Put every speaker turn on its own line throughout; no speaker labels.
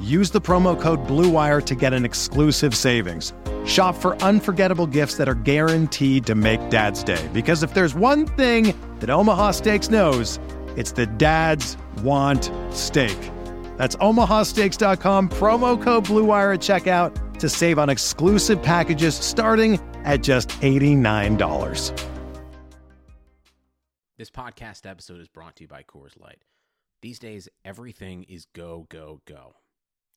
use the promo code BLUEWIRE to get an exclusive savings. Shop for unforgettable gifts that are guaranteed to make Dad's Day. Because if there's one thing that Omaha Steaks knows, it's that dads want steak. That's omahasteaks.com, promo code BLUEWIRE at checkout to save on exclusive packages starting at just $89.
This podcast episode is brought to you by Coors Light. These days, everything is go, go, go.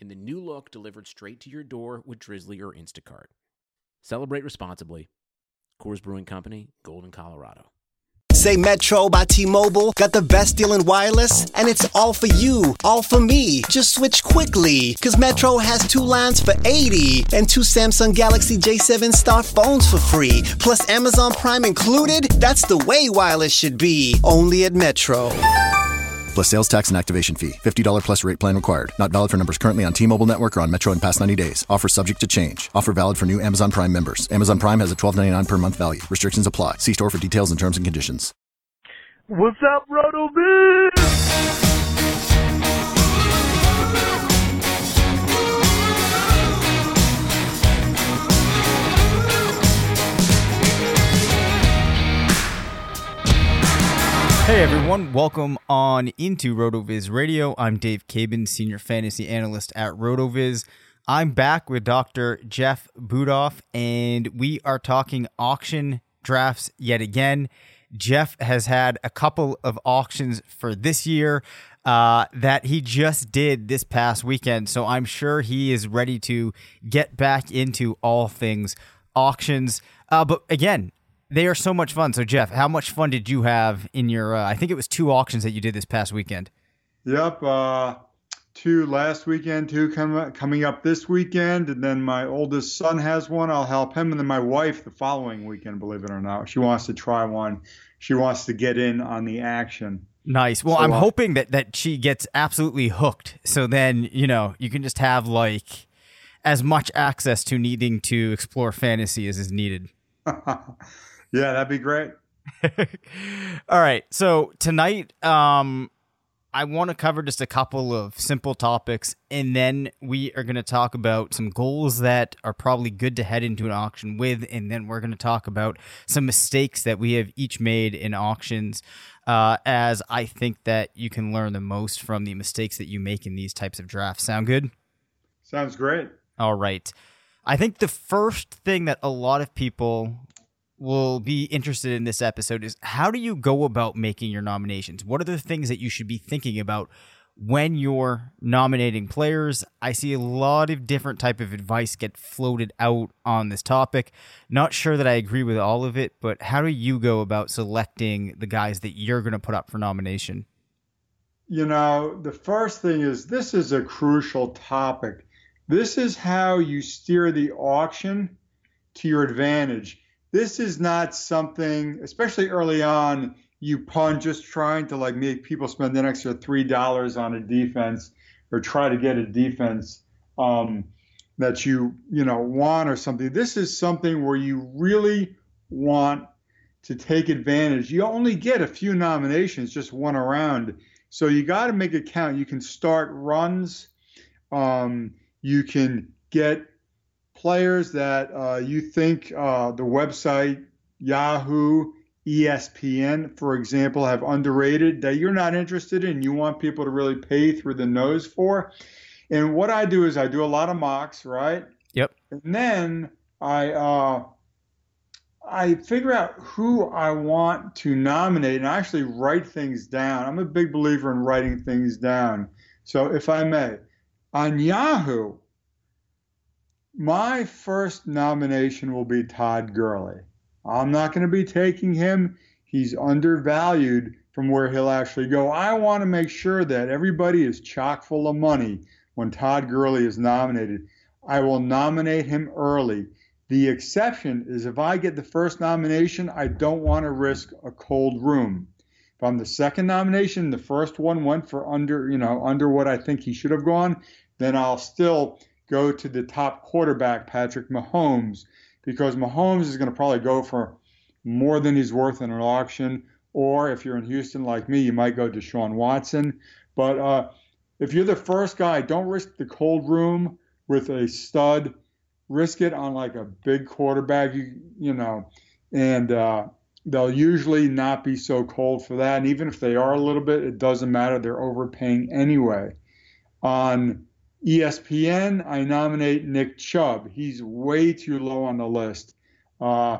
in the new look delivered straight to your door with Drizly or Instacart. Celebrate responsibly. Coors Brewing Company, Golden, Colorado.
Say Metro by T-Mobile got the best deal in wireless, and it's all for you, all for me. Just switch quickly, cause Metro has two lines for 80 and two Samsung Galaxy J7 Star phones for free, plus Amazon Prime included. That's the way wireless should be. Only at Metro
plus sales tax and activation fee. $50 plus rate plan required. Not valid for numbers currently on T-Mobile network or on Metro in past 90 days. Offer subject to change. Offer valid for new Amazon Prime members. Amazon Prime has a $12.99 per month value. Restrictions apply. See store for details and terms and conditions.
What's up, RotoViz?
Hey everyone, welcome on into RotoViz Radio. I'm Dave Caban, Senior Fantasy Analyst at RotoViz. I'm back with Dr. Jeff Budoff, and we are talking auction drafts yet again. Jeff has had a couple of auctions for this year uh, that he just did this past weekend, so I'm sure he is ready to get back into all things auctions. Uh, but again, they are so much fun. So, Jeff, how much fun did you have in your? Uh, I think it was two auctions that you did this past weekend.
Yep, uh, two last weekend, two com- coming up this weekend, and then my oldest son has one. I'll help him, and then my wife the following weekend. Believe it or not, she wants to try one. She wants to get in on the action.
Nice. Well, so, I'm uh, hoping that that she gets absolutely hooked. So then you know you can just have like as much access to needing to explore fantasy as is needed.
Yeah, that'd be great.
All right. So tonight, um, I want to cover just a couple of simple topics, and then we are going to talk about some goals that are probably good to head into an auction with, and then we're going to talk about some mistakes that we have each made in auctions, uh, as I think that you can learn the most from the mistakes that you make in these types of drafts. Sound good?
Sounds great.
All right. I think the first thing that a lot of people will be interested in this episode is how do you go about making your nominations? What are the things that you should be thinking about when you're nominating players? I see a lot of different type of advice get floated out on this topic. Not sure that I agree with all of it, but how do you go about selecting the guys that you're going to put up for nomination?
You know, the first thing is this is a crucial topic. This is how you steer the auction to your advantage this is not something, especially early on, you punt just trying to like make people spend an extra three dollars on a defense or try to get a defense um, that you you know want or something. This is something where you really want to take advantage. You only get a few nominations, just one around, so you got to make it count. You can start runs, um, you can get players that uh, you think uh, the website Yahoo, ESPN, for example, have underrated that you're not interested in. You want people to really pay through the nose for. And what I do is I do a lot of mocks, right?
Yep.
And then I uh, I figure out who I want to nominate and I actually write things down. I'm a big believer in writing things down. So if I may, on Yahoo, my first nomination will be Todd Gurley. I'm not going to be taking him. He's undervalued from where he'll actually go. I want to make sure that everybody is chock full of money when Todd Gurley is nominated. I will nominate him early. The exception is if I get the first nomination, I don't want to risk a cold room. If I'm the second nomination, the first one went for under, you know, under what I think he should have gone, then I'll still go to the top quarterback, Patrick Mahomes, because Mahomes is going to probably go for more than he's worth in an auction. Or if you're in Houston like me, you might go to Sean Watson. But uh, if you're the first guy, don't risk the cold room with a stud risk it on like a big quarterback, you, you know, and uh, they'll usually not be so cold for that. And even if they are a little bit, it doesn't matter. They're overpaying anyway. On ESPN, I nominate Nick Chubb. He's way too low on the list. Uh,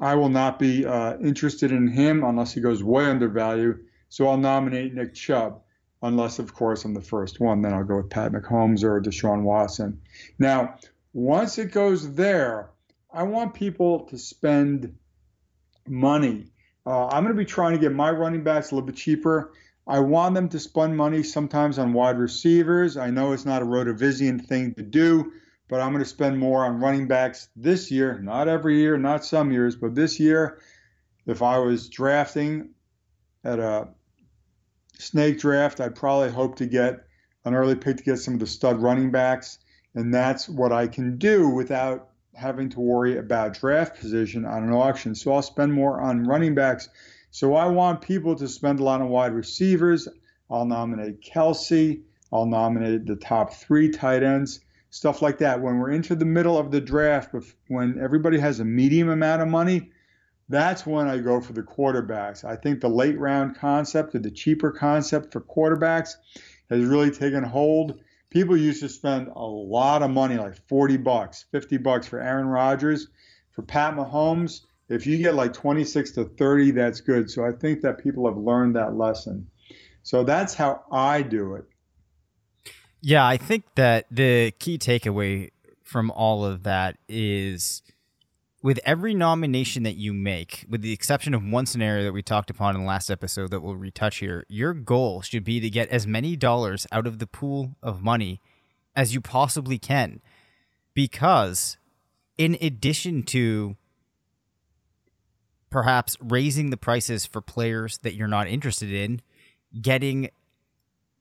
I will not be uh, interested in him unless he goes way undervalued. So I'll nominate Nick Chubb, unless, of course, I'm the first one. Then I'll go with Pat Mahomes or Deshaun Watson. Now, once it goes there, I want people to spend money. Uh, I'm going to be trying to get my running backs a little bit cheaper. I want them to spend money sometimes on wide receivers. I know it's not a Rotovizian thing to do, but I'm going to spend more on running backs this year. Not every year, not some years, but this year. If I was drafting at a snake draft, I'd probably hope to get an early pick to get some of the stud running backs. And that's what I can do without having to worry about draft position on an auction. So I'll spend more on running backs. So I want people to spend a lot on wide receivers. I'll nominate Kelce. I'll nominate the top three tight ends, stuff like that. When we're into the middle of the draft, when everybody has a medium amount of money, that's when I go for the quarterbacks. I think the late round concept or the cheaper concept for quarterbacks has really taken hold people used to spend a lot of money, like 40 bucks, 50 bucks for Aaron Rodgers. For Pat Mahomes, if you get like 26 to 30, that's good. So I think that people have learned that lesson. So that's how I do it.
Yeah, I think that the key takeaway from all of that is with every nomination that you make, with the exception of one scenario that we talked upon in the last episode that we'll retouch here, your goal should be to get as many dollars out of the pool of money as you possibly can. Because, in addition to perhaps raising the prices for players that you're not interested in, getting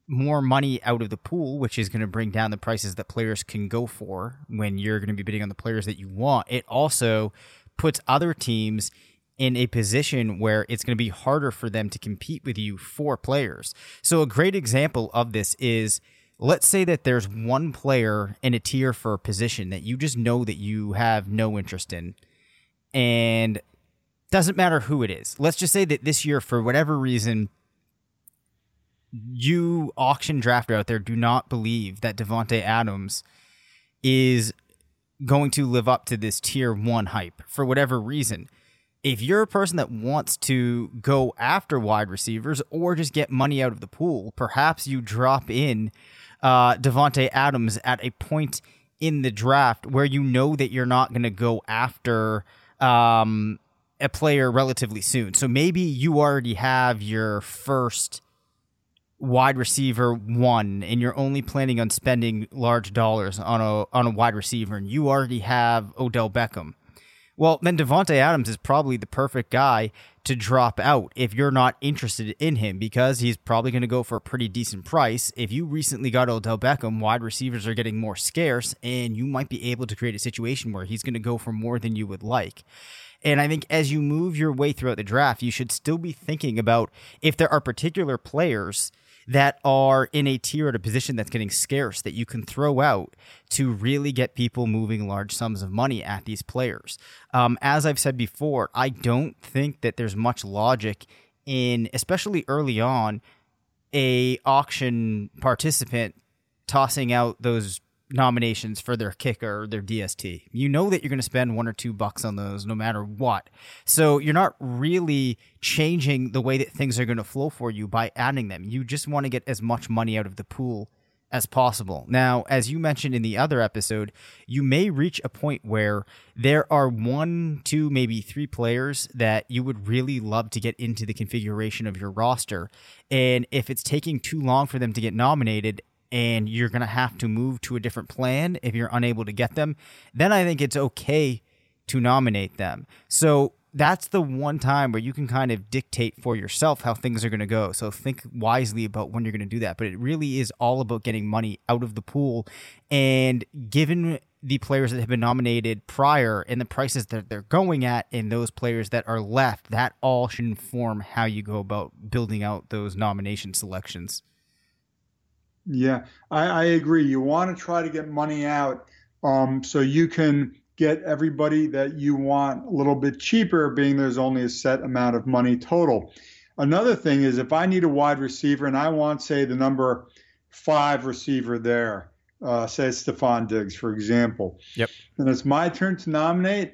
more money out of the pool, which is going to bring down the prices that players can go for when you're going to be bidding on the players that you want. It also puts other teams in a position where it's going to be harder for them to compete with you for players. So, a great example of this is let's say that there's one player in a tier for a position that you just know that you have no interest in. And doesn't matter who it is. Let's just say that this year, for whatever reason, you auction drafter out there do not believe that Davante Adams is going to live up to this tier one hype for whatever reason. If you're a person that wants to go after wide receivers or just get money out of the pool, perhaps you drop in uh, Davante Adams at a point in the draft where you know that you're not going to go after um, a player relatively soon. So maybe you already have your first wide receiver one and you're only planning on spending large dollars on a on a wide receiver and you already have Odell Beckham. Well, then Davante Adams is probably the perfect guy to drop out if you're not interested in him because he's probably going to go for a pretty decent price. If you recently got Odell Beckham, wide receivers are getting more scarce and you might be able to create a situation where he's going to go for more than you would like. And I think as you move your way throughout the draft, you should still be thinking about if there are particular players that are in a tier at a position that's getting scarce that you can throw out to really get people moving large sums of money at these players. Um, as I've said before, I don't think that there's much logic in, especially early on, a auction participant tossing out those nominations for their kicker or their DST. You know that you're going to spend one or two bucks on those no matter what. So you're not really changing the way that things are going to flow for you by adding them. You just want to get as much money out of the pool as possible. Now, as you mentioned in the other episode, you may reach a point where there are one, two, maybe three players that you would really love to get into the configuration of your roster. And if it's taking too long for them to get nominated, and you're going to have to move to a different plan if you're unable to get them, then I think it's okay to nominate them. So that's the one time where you can kind of dictate for yourself how things are going to go. So think wisely about when you're going to do that. But it really is all about getting money out of the pool. And given the players that have been nominated prior and the prices that they're going at and those players that are left, that all should inform how you go about building out those nomination selections.
Yeah, I, I agree. You want to try to get money out um, so you can get everybody that you want a little bit cheaper, being there's only a set amount of money total. Another thing is if I need a wide receiver and I want, say, the number five receiver there, uh, say Stefon Diggs, for example.
Yep.
And it's my turn to nominate.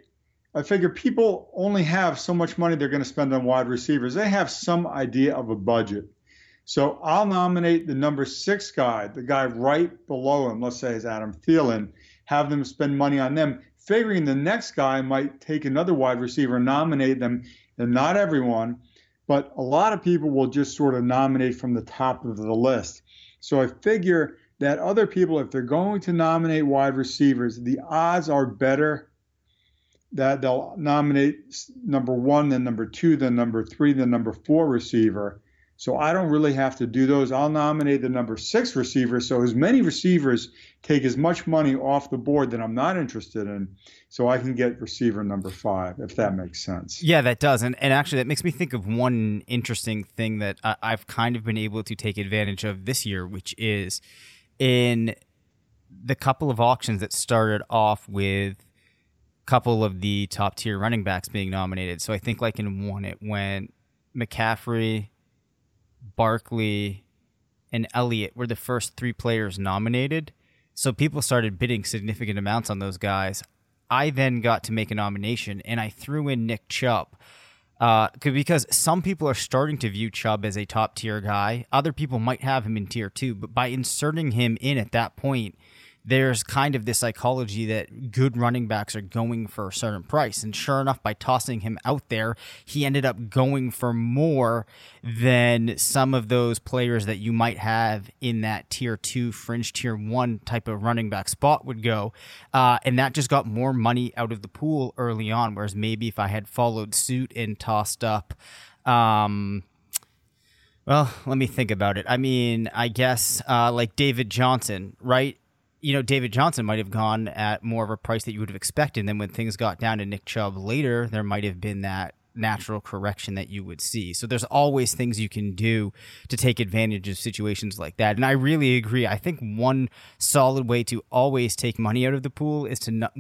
I figure people only have so much money they're going to spend on wide receivers. They have some idea of a budget. So I'll nominate the number six guy, the guy right below him, let's say is Adam Thielen, have them spend money on them, figuring the next guy might take another wide receiver nominate them, and not everyone, but a lot of people will just sort of nominate from the top of the list. So I figure that other people, if they're going to nominate wide receivers, the odds are better that they'll nominate number one, then number two, then number three, then number four receiver so I don't really have to do those. I'll nominate the number six receiver. So as many receivers take as much money off the board that I'm not interested in, so I can get receiver number five, if that makes sense.
Yeah, that does. And, and actually, that makes me think of one interesting thing that I, I've kind of been able to take advantage of this year, which is in the couple of auctions that started off with a couple of the top tier running backs being nominated. So I think like in one, it went McCaffrey, Barkley, and Elliott were the first three players nominated. So people started bidding significant amounts on those guys. I then got to make a nomination and I threw in Nick Chubb. Uh, because some people are starting to view Chubb as a top tier guy. Other people might have him in tier two, but by inserting him in at that point, there's kind of this psychology that good running backs are going for a certain price. And sure enough, by tossing him out there, he ended up going for more than some of those players that you might have in that tier two, fringe tier one type of running back spot would go. Uh, and that just got more money out of the pool early on. Whereas maybe if I had followed suit and tossed up, um, well, let me think about it. I mean, I guess uh, like David Johnson, right? You know, David Johnson might have gone at more of a price that you would have expected. And then when things got down to Nick Chubb later, there might have been that natural correction that you would see. So there's always things you can do to take advantage of situations like that. And I really agree. I think one solid way to always take money out of the pool is to not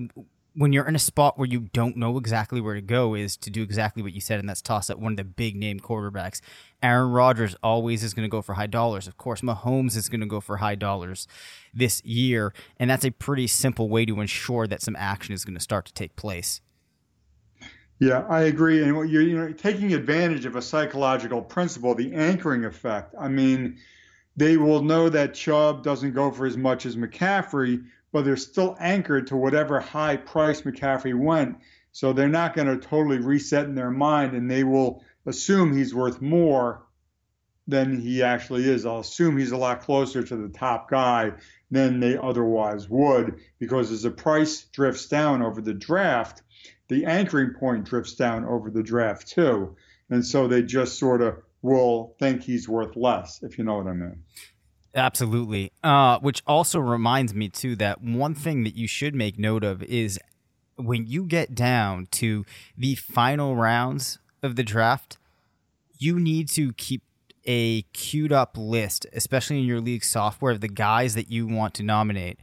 when you're in a spot where you don't know exactly where to go is to do exactly what you said and that's toss up one of the big name quarterbacks Aaron Rodgers always is going to go for high dollars. Of course, Mahomes is going to go for high dollars this year, and that's a pretty simple way to ensure that some action is going to start to take place.
Yeah, I agree. And you're you know taking advantage of a psychological principle, the anchoring effect. I mean, they will know that Chubb doesn't go for as much as McCaffrey, but they're still anchored to whatever high price McCaffrey went. So they're not going to totally reset in their mind, and they will assume he's worth more than he actually is. I'll assume he's a lot closer to the top guy than they otherwise would because as the price drifts down over the draft, the anchoring point drifts down over the draft too. And so they just sort of will think he's worth less, if you know what I mean.
Absolutely. Uh, which also reminds me, too, that one thing that you should make note of is when you get down to the final rounds of the draft, you need to keep a queued up list, especially in your league software, of the guys that you want to nominate.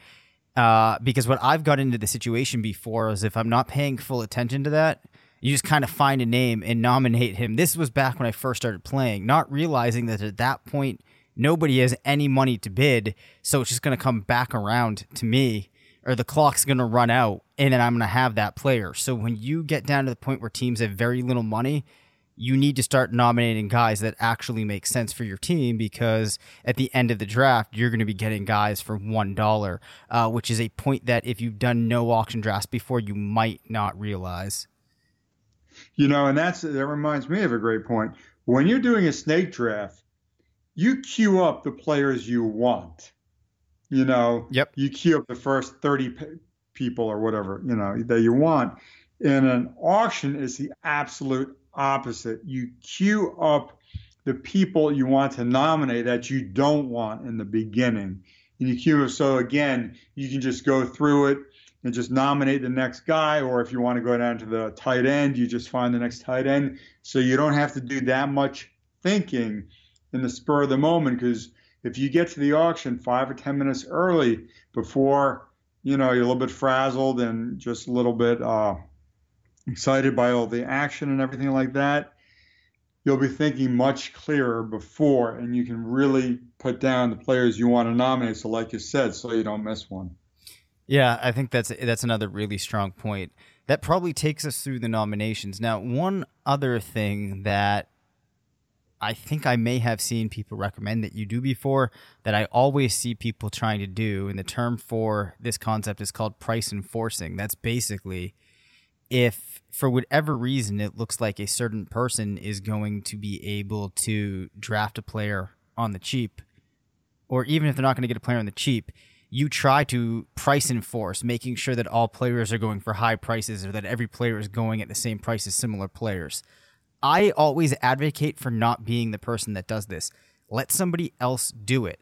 Uh, because what I've got into the situation before is if I'm not paying full attention to that, you just kind of find a name and nominate him. This was back when I first started playing, not realizing that at that point nobody has any money to bid, so it's just going to come back around to me or the clock's going to run out and then I'm going to have that player. So when you get down to the point where teams have very little money, you need to start nominating guys that actually make sense for your team because at the end of the draft, you're going to be getting guys for $1, uh, which is a point that if you've done no auction drafts before, you might not realize.
You know, and that's that reminds me of a great point. When you're doing a snake draft, you queue up the players you want. You know,
yep.
You queue up the first 30 people or whatever, you know, that you want. In an auction is the absolute opposite. You queue up the people you want to nominate that you don't want in the beginning. And you queue up so again, you can just go through it and just nominate the next guy, or if you want to go down to the tight end, you just find the next tight end. So you don't have to do that much thinking in the spur of the moment because if you get to the auction five or ten minutes early before you know you're a little bit frazzled and just a little bit uh, excited by all the action and everything like that, you'll be thinking much clearer before, and you can really put down the players you want to nominate. So, like you said, so you don't miss one.
Yeah, I think that's that's another really strong point. That probably takes us through the nominations. Now, one other thing that I think I may have seen people recommend that you do before that I always see people trying to do, and the term for this concept is called price enforcing. That's basically if for whatever reason it looks like a certain person is going to be able to draft a player on the cheap, or even if they're not going to get a player on the cheap, you try to price enforce, making sure that all players are going for high prices or that every player is going at the same price as similar players. I always advocate for not being the person that does this. Let somebody else do it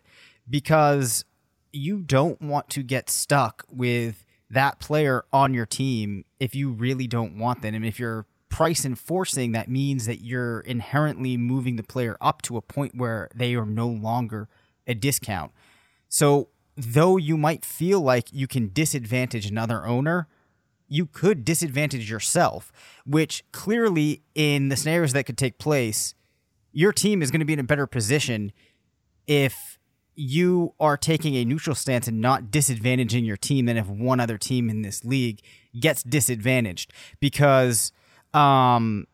because you don't want to get stuck with that player on your team if you really don't want them. And if you're price enforcing, that means that you're inherently moving the player up to a point where they are no longer a discount. So, though you might feel like you can disadvantage another owner, you could disadvantage yourself, which clearly in the scenarios that could take place, your team is going to be in a better position if you are taking a neutral stance and not disadvantaging your team than if one other team in this league gets disadvantaged. Because um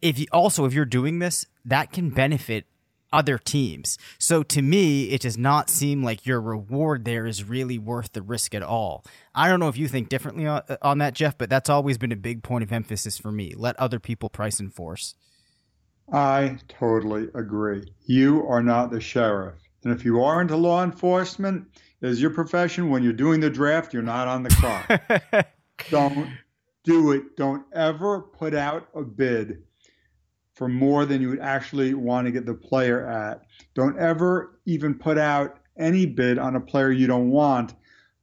if you also if you're doing this that can benefit other teams. So to me it does not seem like your reward there is really worth the risk at all. I don't know if you think differently on, uh, on that jeff but that's always been a big point of emphasis for me. Let other people price enforce.
I totally agree. You are not the sheriff. And if you are into law enforcement, as your profession, when you're doing the draft, you're not on the clock. Don't do it. Don't ever put out a bid for more than you would actually want to get the player at. Don't ever even put out any bid on a player you don't want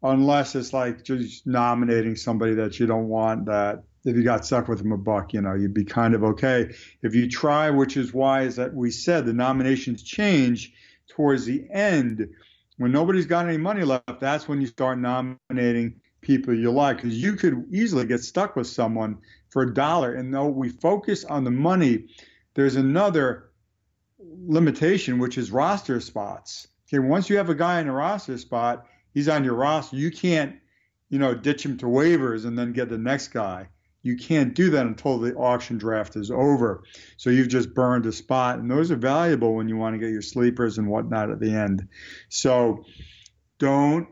unless it's like just nominating somebody that you don't want that if you got stuck with them a buck, you know, you'd be kind of okay. If you try, which is why, as that we said, the nominations change towards the end, when nobody's got any money left, that's when you start nominating people you like because you could easily get stuck with someone for a dollar. And though we focus on the money, there's another limitation, which is roster spots. Okay, once you have a guy in a roster spot, he's on your roster. You can't, you know, ditch him to waivers and then get the next guy. You can't do that until the auction draft is over. So you've just burned a spot, and those are valuable when you want to get your sleepers and whatnot at the end. So don't,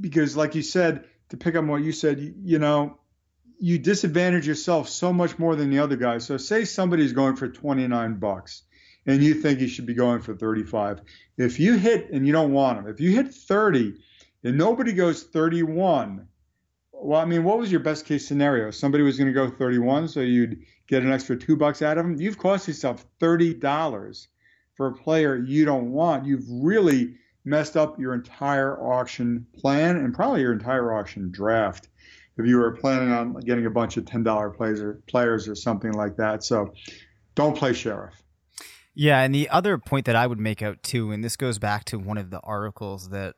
because like you said, to pick up what you said, you, you know, you disadvantage yourself so much more than the other guy. So say somebody's going for 29 bucks and you think you should be going for 35. If you hit and you don't want them, if you hit 30 and nobody goes 31, well, I mean, what was your best case scenario? Somebody was going to go 31, so you'd get an extra two bucks out of them. You've cost yourself $30 for a player you don't want. You've really messed up your entire auction plan and probably your entire auction draft if you were planning on getting a bunch of $10 players or, players or something like that. So don't play sheriff.
Yeah, and the other point that I would make out too, and this goes back to one of the articles that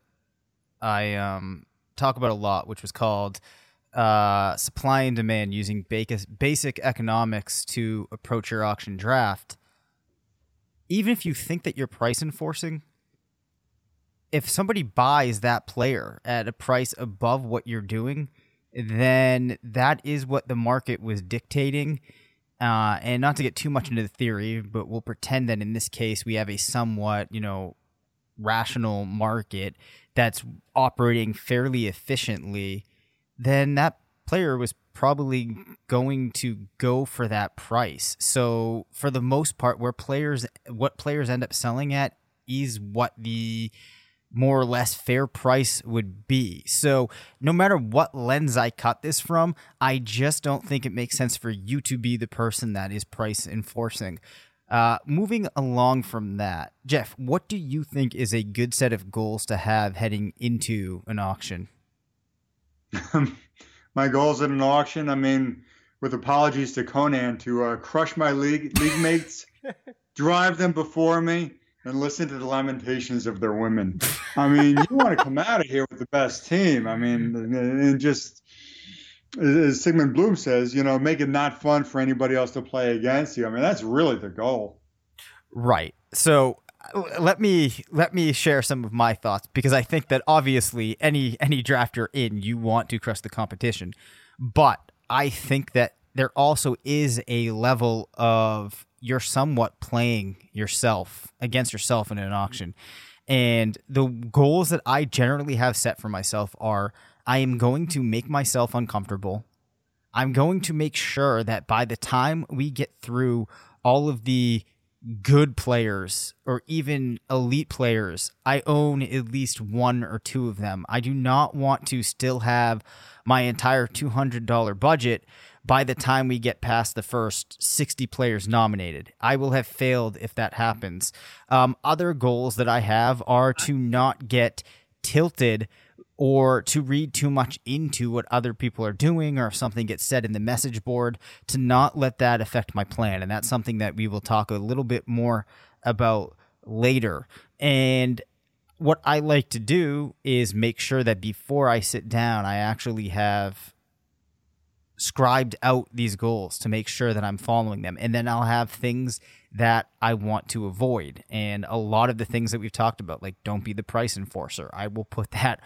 I um, talk about a lot, which was called uh, "Supply and Demand Using Basic Economics to Approach Your Auction Draft." Even if you think that you're price enforcing, if somebody buys that player at a price above what you're doing, then that is what the market was dictating. Uh, and not to get too much into the theory, but we'll pretend that in this case we have a somewhat, you know, rational market that's operating fairly efficiently, then that player was probably going to go for that price. So for the most part, where players what players end up selling at is what the more or less fair price would be. So, no matter what lens I cut this from, I just don't think it makes sense for you to be the person that is price enforcing. Uh, moving along from that, Jeff, what do you think is a good set of goals to have heading into an auction?
my goals at an auction, I mean, with apologies to Conan, to uh, crush my league league mates, drive them before me, and listen to the lamentations of their women. I mean, you want to come out of here with the best team. I mean, and just as Sigmund Bloom says, you know, make it not fun for anybody else to play against you. I mean, that's really the goal.
Right. So let me let me share some of my thoughts because I think that obviously any any draft in, you want to crush the competition, but I think that there also is a level of you're somewhat playing yourself against yourself in an auction. And the goals that I generally have set for myself are I am going to make myself uncomfortable. I'm going to make sure that by the time we get through all of the good players or even elite players, I own at least one or two of them. I do not want to still have my entire $200 budget by the time we get past the first 60 players nominated. I will have failed if that happens. Um, other goals that I have are to not get tilted or to read too much into what other people are doing or if something gets said in the message board to not let that affect my plan and that's something that we will talk a little bit more about later and what I like to do is make sure that before I sit down I actually have scribed out these goals to make sure that I'm following them. And then I'll have things that I want to avoid. And a lot of the things that we've talked about, like don't be the price enforcer, I will put that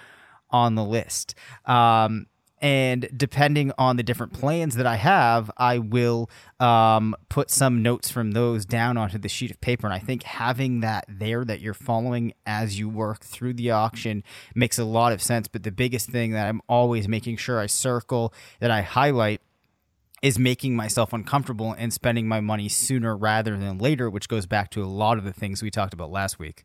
on the list. Um, and depending on the different plans that I have, I will um, put some notes from those down onto the sheet of paper. And I think having that there that you're following as you work through the auction makes a lot of sense. But the biggest thing that I'm always making sure I circle, that I highlight, is making myself uncomfortable and spending my money sooner rather than later, which goes back to a lot of the things we talked about last week.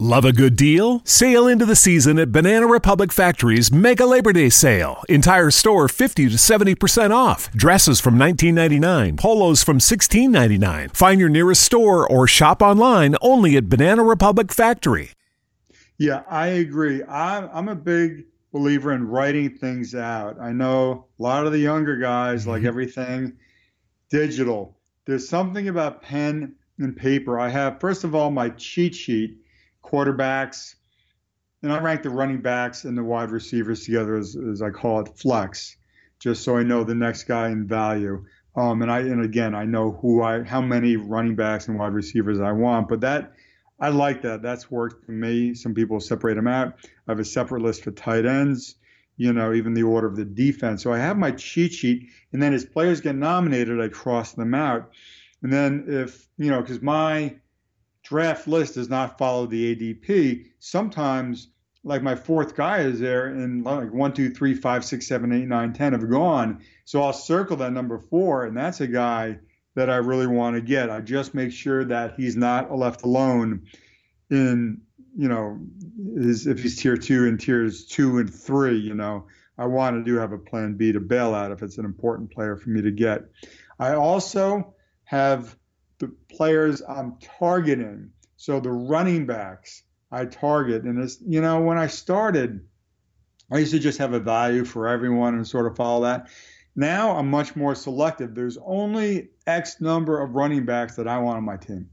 Love a good deal? Sail into the season at Banana Republic Factory's Mega Labor Day Sale. Entire store 50 to 70% off. Dresses from $19.99, polos from $16.99. Find your nearest store or shop online only at Banana Republic Factory.
Yeah, I agree. I'm, I'm a big believer in writing things out. I know a lot of the younger guys like mm-hmm. everything digital. There's something about pen and paper. I have, first of all, my cheat sheet quarterbacks, and I rank the running backs and the wide receivers together as, as I call it flex, just so I know the next guy in value. Um, and I and again I know who I how many running backs and wide receivers I want, but that I like that. That's worked for me. Some people separate them out. I have a separate list for tight ends. You know, even the order of the defense. So I have my cheat sheet, and then as players get nominated, I cross them out. And then if you know, because my draft list does not follow the ADP, sometimes like my fourth guy is there and like one, two, three, five, six, seven, eight, nine, ten have gone. So I'll circle that number four, and that's a guy that I really want to get. I just make sure that he's not left alone in, you know, his, if he's tier two and tiers two and three, you know, I want to do have a plan B to bail out if it's an important player for me to get. I also have the players I'm targeting. So the running backs I target, and it's you know when I started, I used to just have a value for everyone and sort of follow that. Now I'm much more selective. There's only X number of running backs that I want on my team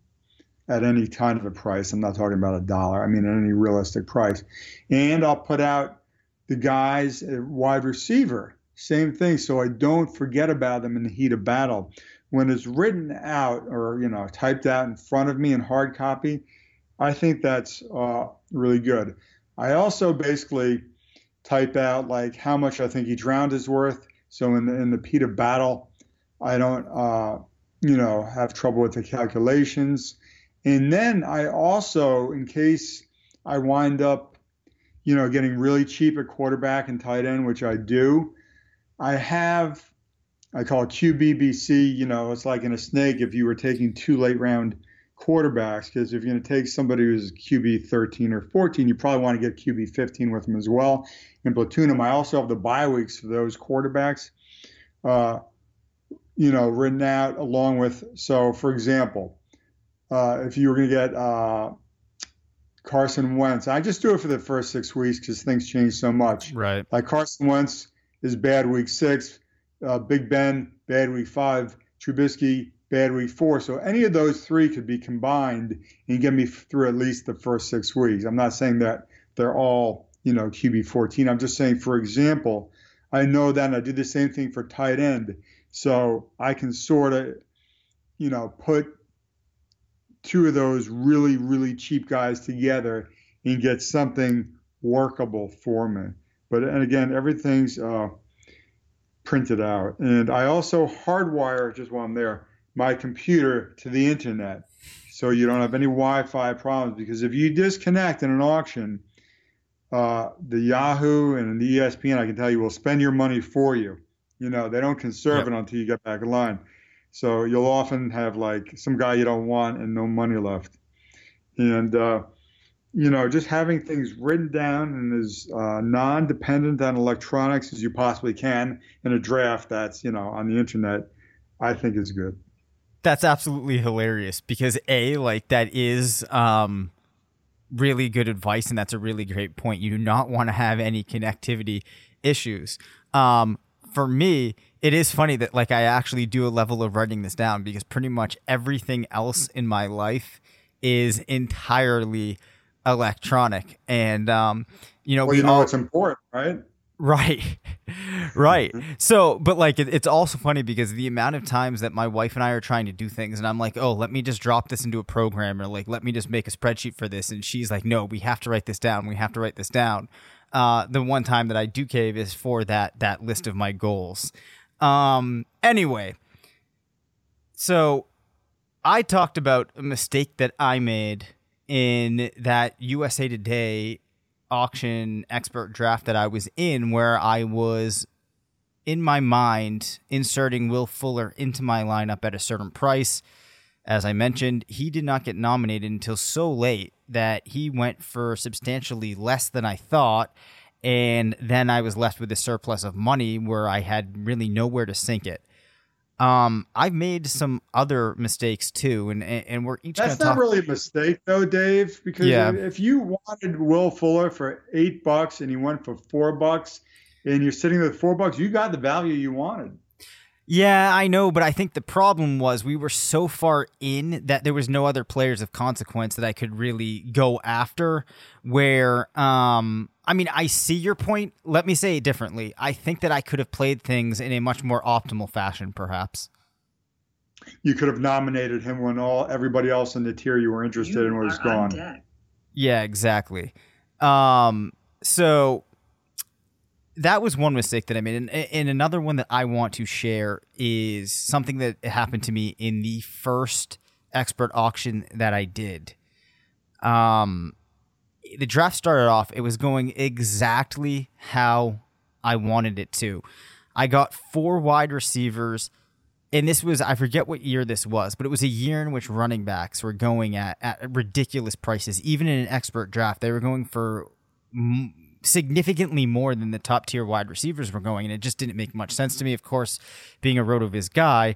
at any kind of a price. I'm not talking about a dollar. I mean at any realistic price. And I'll put out the guys at wide receiver. Same thing. So I don't forget about them in the heat of battle. When it's written out or you know typed out in front of me in hard copy, I think that's uh, really good. I also basically type out like how much I think each round is worth. So in the in the heat of battle, I don't uh, you know have trouble with the calculations. And then I also, in case I wind up, you know, getting really cheap at quarterback and tight end, which I do, I have, I call it QBBC. You know, it's like in a snake if you were taking two late round quarterbacks, because if you're going to take somebody who's QB 13 or 14, you probably want to get QB 15 with them as well. And platoon them. I also have the bye weeks for those quarterbacks. Uh, you know, written out along with. So, for example, uh, if you were going to get uh, Carson Wentz. I just do it for the first six weeks because things change so much.
Right.
Like Carson Wentz is bye week six, uh, Big Ben battery five, Trubisky battery four. So any of those three could be combined and get me through at least the first six weeks. I'm not saying that they're all you know QB 14. I'm just saying, for example, I know that and I did the same thing for tight end. So I can sort of, you know, put two of those really, really cheap guys together and get something workable for me. But and again, everything's uh, printed out. And I also hardwire, just while I'm there, my computer to the internet. So you don't have any Wi Fi problems because if you disconnect in an auction, uh, the Yahoo and the ESPN, I can tell you, will spend your money for you. You know, they don't conserve it until you get back in line. So you'll often have like some guy you don't want and no money left. And, uh, you know, just having things written down and as uh, non dependent on electronics as you possibly can in a draft that's, you know, on the internet, I think is good.
That's absolutely hilarious because, A, like that is um, really good advice. And that's a really great point. You do not want to have any connectivity issues. Um, for me, it is funny that like I actually do a level of writing this down because pretty much everything else in my life is entirely electronic. And um you know
well,
we
you know
all
it's important right?
Right. Right. So but like it, it's also funny because the amount of times that my wife and i are trying to do things and i'm like oh let me just drop this into a program or like let me just make a spreadsheet for this. And she's like no we have to write this down. We have to write this down. Uh, the one time that i do cave is for that that list of my goals. Um, anyway, so I talked about a mistake that I made in that USA Today auction expert draft that I was in, where I was in my mind inserting Will Fuller into my lineup at a certain price. As I mentioned, he did not get nominated until so late that he went for substantially less than I thought and then I was left with a surplus of money where I had really nowhere to sink it. Um, I've made some other mistakes too, and and we're each.
That's not
talk-
really a mistake though, Dave, because
Yeah.
if you wanted Will Fuller for eight bucks and he went for four bucks, and you're sitting with four bucks, you got the value you wanted.
Yeah, I know, but I think the problem was we were so far in that there was no other players of consequence that I could really go after. Where, um, I mean, I see your point. Let me say it differently. I think that I could have played things in a much more optimal fashion, perhaps.
You could have nominated him when all everybody else in the tier you were interested in was gone.
Yeah, exactly. Um, so that was one mistake that I made, and, and another one that I want to share is something that happened to me in the first expert auction that I did. Um, the draft started off; it was going exactly how I wanted it to. I got four wide receivers, and this was I forget what year this was, but it was a year in which running backs were going at, at ridiculous prices. Even in an expert draft, they were going for m- significantly more than the top tier wide receivers were going, and it just didn't make much sense to me. Of course, being a RotoViz guy,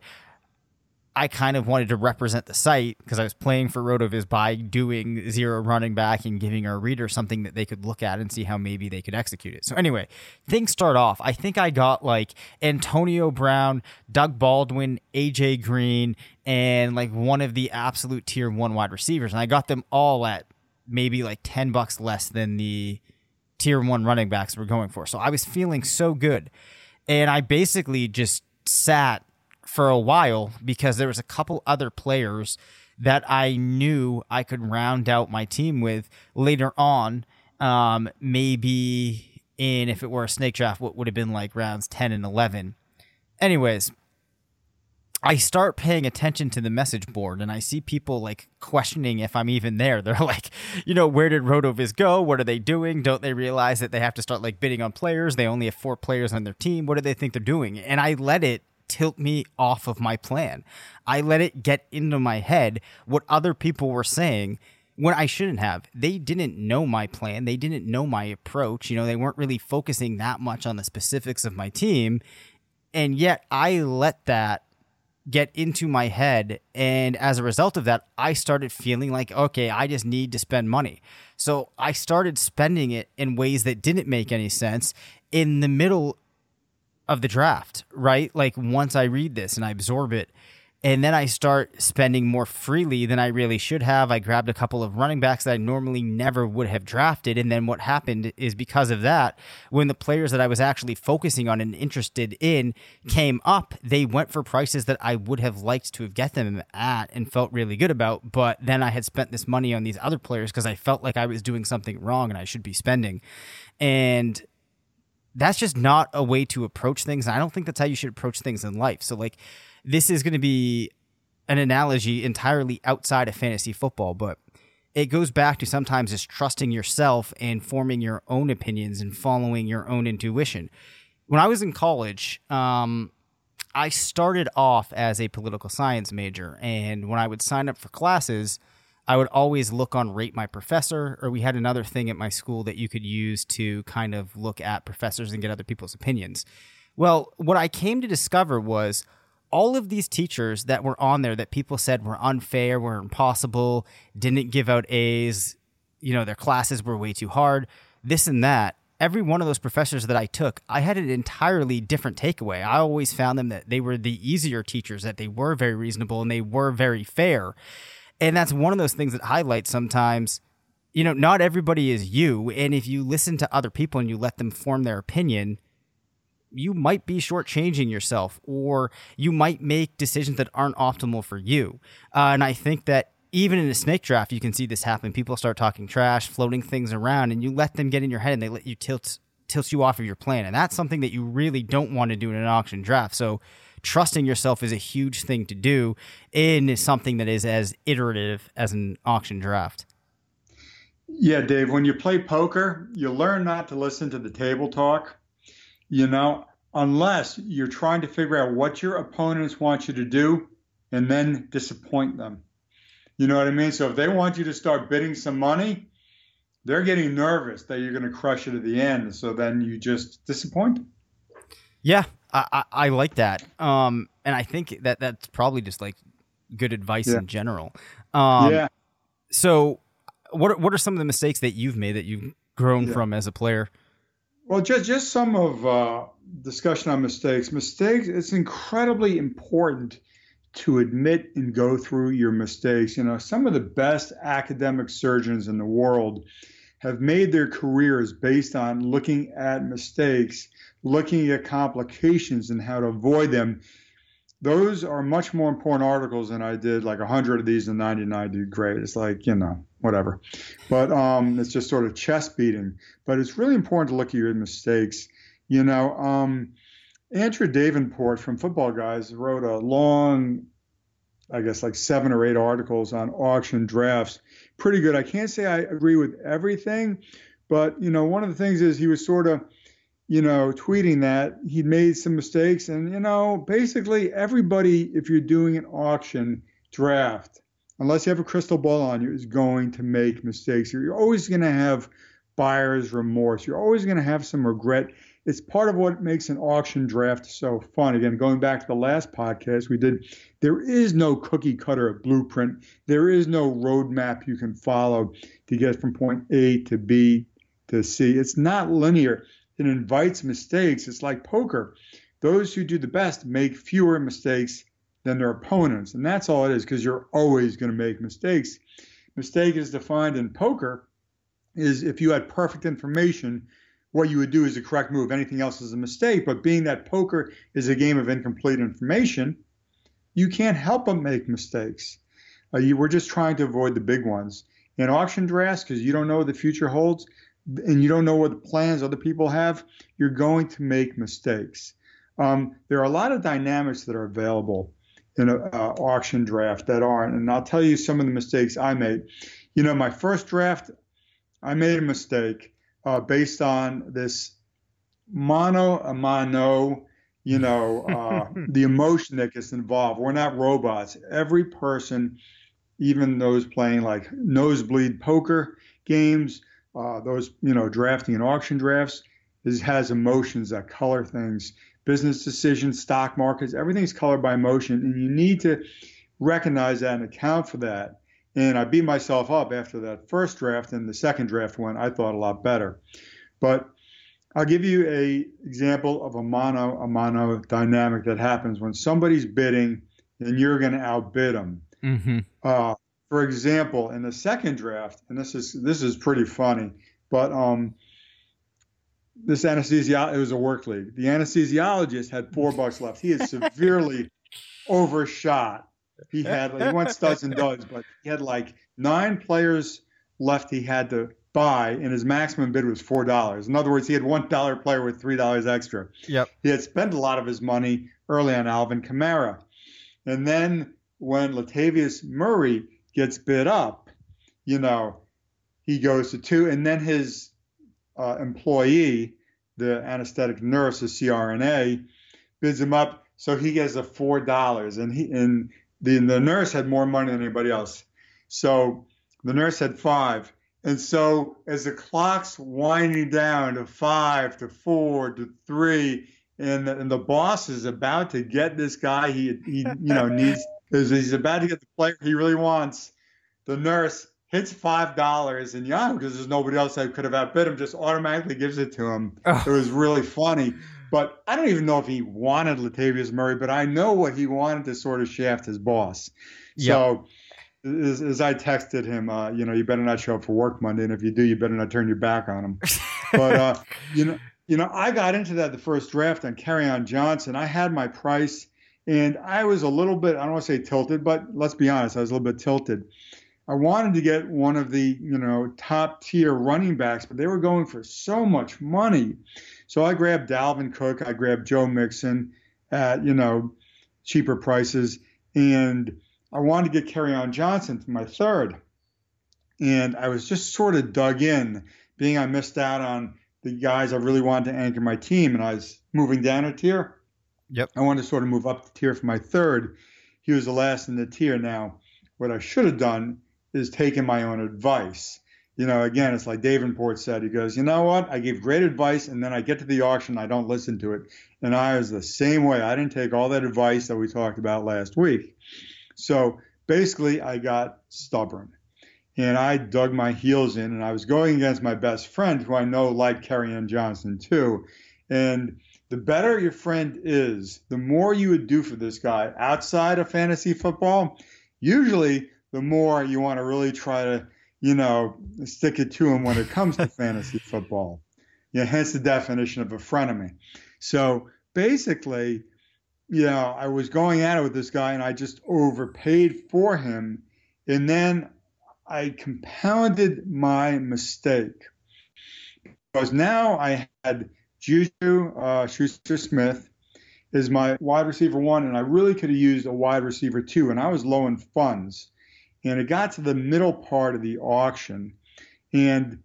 I kind of wanted to represent the site because I was playing for RotoViz by doing zero running back and giving our reader something that they could look at and see how maybe they could execute it. So anyway, things start off. I think I got like Antonio Brown, Doug Baldwin, AJ Green, and like one of the absolute tier one wide receivers. And I got them all at maybe like 10 bucks less than the tier one running backs were going for. So I was feeling so good. And I basically just sat for a while because there was a couple other players that I knew I could round out my team with later on. Um, maybe in if it were a snake draft, what would have been like rounds ten and eleven. Anyways, I start paying attention to the message board and I see people like questioning if I'm even there. They're like, you know, where did RotoViz go? What are they doing? Don't they realize that they have to start like bidding on players? They only have four players on their team. What do they think they're doing? And I let it tilt me off of my plan. I let it get into my head what other people were saying when I shouldn't have. They didn't know my plan. They didn't know my approach. You know, they weren't really focusing that much on the specifics of my team. And yet I let that get into my head. And as a result of that, I started feeling like, okay, I just need to spend money. So I started spending it in ways that didn't make any sense in the middle of the draft, right? Like once I read this and I absorb it, and then I start spending more freely than I really should have. I grabbed a couple of running backs that I normally never would have drafted. And then what happened is because of that, when the players that I was actually focusing on and interested in came up, they went for prices that I would have liked to have get them at and felt really good about. But then I had spent this money on these other players because I felt like I was doing something wrong and I should be spending. And that's just not a way to approach things. I don't think that's how you should approach things in life. So, like, this is going to be an analogy entirely outside of fantasy football, but it goes back to sometimes just trusting yourself and forming your own opinions and following your own intuition. When I was in college, um, I started off as a political science major, and when I would sign up for classes, I would always look on Rate My Professor, or we had another thing at my school that you could use to kind of look at professors and get other people's opinions. Well, what I came to discover was all of these teachers that were on there that people said were unfair, were impossible, didn't give out A's, you know, their classes were way too hard, this and that. Every one of those professors that I took, I had an entirely different takeaway. I always found them that they were the easier teachers, that they were very reasonable and they were very fair. And that's one of those things that highlights sometimes, you know, not everybody is you. And if you listen to other people and you let them form their opinion, you might be shortchanging yourself or you might make decisions that aren't optimal for you. Uh, and I think that even in a snake draft, you can see this happen. People start talking trash, floating things around, and you let them get in your head and they let you tilt tilt you off of your plan. And that's something that you really don't want to do in an auction draft. So trusting yourself is a huge thing to do in something that is as iterative as an auction draft.
Yeah, Dave, when you play poker, you learn not to listen to the table talk you know, unless you're trying to figure out what your opponents want you to do and then disappoint them. You know what I mean? So if they want you to start bidding some money, they're getting nervous that you're going to crush it at the end. So then you just disappoint them.
Yeah, I, I, I like that. Um, and I think that that's probably just like good advice yeah. in general. Um, yeah. So what are, what are some of the mistakes that you've made that you've grown yeah. from as a player?
Well, just just some of uh, discussion on mistakes. Mistakes. It's incredibly important to admit and go through your mistakes. You know, some of the best academic surgeons in the world have made their careers based on looking at mistakes, looking at complications and how to avoid them, those are much more important articles than I did like 100 of these and 99 do great. It's like, you know, whatever. But um, it's just sort of chest beating. But it's really important to look at your mistakes. You know, um, Andrew Davenport from Football Guys wrote a long, I guess like seven or eight articles on auction drafts. Pretty good. I can't say I agree with everything, but, you know, one of the things is he was sort of – you know, tweeting that he made some mistakes. And, you know, basically everybody, if you're doing an auction draft, unless you have a crystal ball on you, is going to make mistakes. You're always going to have buyer's remorse. You're always going to have some regret it's part of what makes an auction draft so fun. Again, going back to the last podcast we did, there is no cookie cutter blueprint. There is no roadmap you can follow to get from point A to B to C. It's not linear. It invites mistakes. It's like poker. Those who do the best make fewer mistakes than their opponents. And that's all it is because you're always going to make mistakes. Mistake is defined in poker is if you had perfect information, what you would do is the correct move. Anything else is a mistake. But being that poker is a game of incomplete information, you can't help but make mistakes. Uh, you we're just trying to avoid the big ones. In auction drafts, because you don't know what the future holds and you don't know what the plans other people have, you're going to make mistakes. Um, there are a lot of dynamics that are available in an auction draft that aren't. And I'll tell you some of the mistakes I made. You know, my first draft, I made a mistake uh, based on this mono a mano, you know, uh, the emotion that gets involved. We're not robots. Every person, even those playing like nosebleed poker games, uh, those, you know, drafting and auction drafts, is, has emotions that color things business decisions, stock markets, everything's colored by emotion, and you need to recognize that and account for that. And I beat myself up after that first draft, and the second draft went, I thought, a lot better. But I'll give you a example of a mono a mono dynamic that happens when somebody's bidding and you're going to outbid them. Mm-hmm. Uh, for example, in the second draft, and this is this is pretty funny, but um, this anesthesiologist, it was a work league. The anesthesiologist had four bucks left. He is severely overshot. He had, he went studs and duds, but he had like nine players left he had to buy, and his maximum bid was four dollars. In other words, he had one dollar player with three dollars extra.
Yep.
He had spent a lot of his money early on Alvin Kamara, and then when Latavius Murray gets bid up, you know, he goes to two, and then his uh, employee, the anesthetic nurse, the CRNA, bids him up, so he gets a four dollars, and he and the the nurse had more money than anybody else, so the nurse had five, and so as the clock's winding down to five, to four, to three, and the, and the boss is about to get this guy he he you know needs he's about to get the player he really wants. The nurse hits five dollars and Yahoo because there's nobody else that could have outbid him, just automatically gives it to him. Oh. It was really funny. But I don't even know if he wanted Latavius Murray, but I know what he wanted to sort of shaft his boss. Yep. So as, as, I texted him, uh, you know, you better not show up for work Monday, and if you do, you better not turn your back on him. but uh, you know, you know, I got into that the first draft on Kerryon Johnson. I had my price, and I was a little bit, I don't want to say tilted, but let's be honest, I was a little bit tilted. I wanted to get one of the, you know, top tier running backs, but they were going for so much money. So I grabbed Dalvin Cook, I grabbed Joe Mixon at, you know, cheaper prices, and I wanted to get Kerryon Johnson for my third. And I was just sort of dug in, being I missed out on the guys I really wanted to anchor my team, and I was moving down a tier.
Yep.
I wanted to sort of move up the tier for my third. He was the last in the tier. Now, what I should have done is taken my own advice. You know, again, it's like Davenport said. He goes, you know what? I gave great advice, and then I get to the auction, I don't listen to it. And I was the same way. I didn't take all that advice that we talked about last week. So basically, I got stubborn, and I dug my heels in, and I was going against my best friend, who I know liked Kerryon Johnson too. And the better your friend is, the more you would do for this guy outside of fantasy football. Usually, the more you want to really try to, you know, stick it to him when it comes to fantasy football. Yeah, hence the definition of a frenemy. So basically, you know, I was going at it with this guy and I just overpaid for him. And then I compounded my mistake because now I had Juju uh, Schuster Smith is my wide receiver one, and I really could have used a wide receiver two, and I was low in funds and it got to the middle part of the auction, and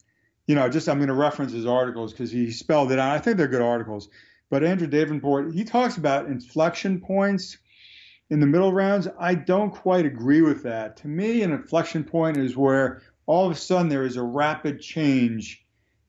you know, just I'm going to reference his articles because he spelled it out. I think they're good articles. But Andrew Davenport, he talks about inflection points in the middle rounds. I don't quite agree with that. To me, an inflection point is where all of a sudden there is a rapid change